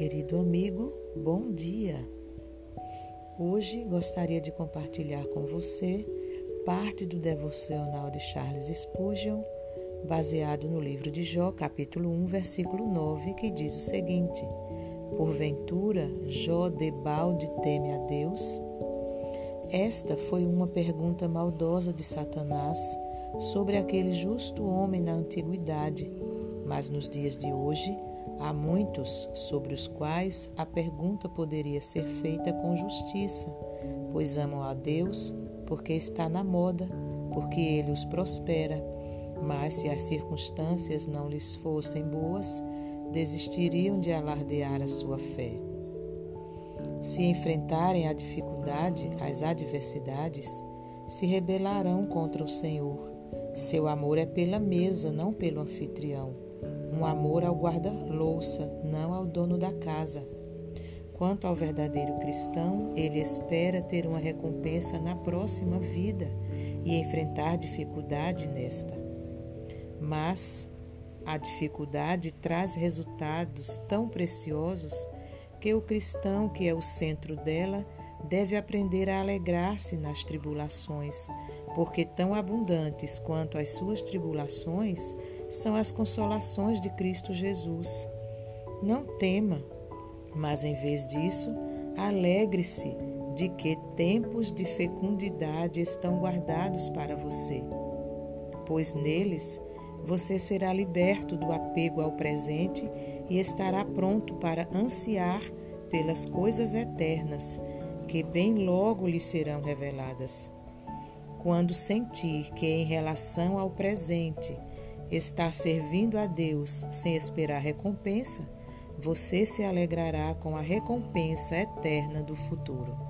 querido amigo, bom dia! Hoje gostaria de compartilhar com você parte do devocional de Charles Spurgeon, baseado no livro de Jó, capítulo 1, versículo 9, que diz o seguinte: Porventura, Jó debalde teme a Deus? Esta foi uma pergunta maldosa de Satanás sobre aquele justo homem na antiguidade, mas nos dias de hoje Há muitos sobre os quais a pergunta poderia ser feita com justiça, pois amam a Deus porque está na moda, porque ele os prospera. Mas se as circunstâncias não lhes fossem boas, desistiriam de alardear a sua fé. Se enfrentarem a dificuldade, as adversidades, se rebelarão contra o Senhor. Seu amor é pela mesa, não pelo anfitrião um amor ao guarda-louça, não ao dono da casa. Quanto ao verdadeiro cristão, ele espera ter uma recompensa na próxima vida e enfrentar dificuldade nesta. Mas a dificuldade traz resultados tão preciosos que o cristão, que é o centro dela, deve aprender a alegrar-se nas tribulações, porque tão abundantes quanto as suas tribulações são as consolações de Cristo Jesus. Não tema, mas em vez disso, alegre-se de que tempos de fecundidade estão guardados para você, pois neles você será liberto do apego ao presente e estará pronto para ansiar pelas coisas eternas que bem logo lhe serão reveladas. Quando sentir que, em relação ao presente, está servindo a Deus sem esperar recompensa, você se alegrará com a recompensa eterna do futuro.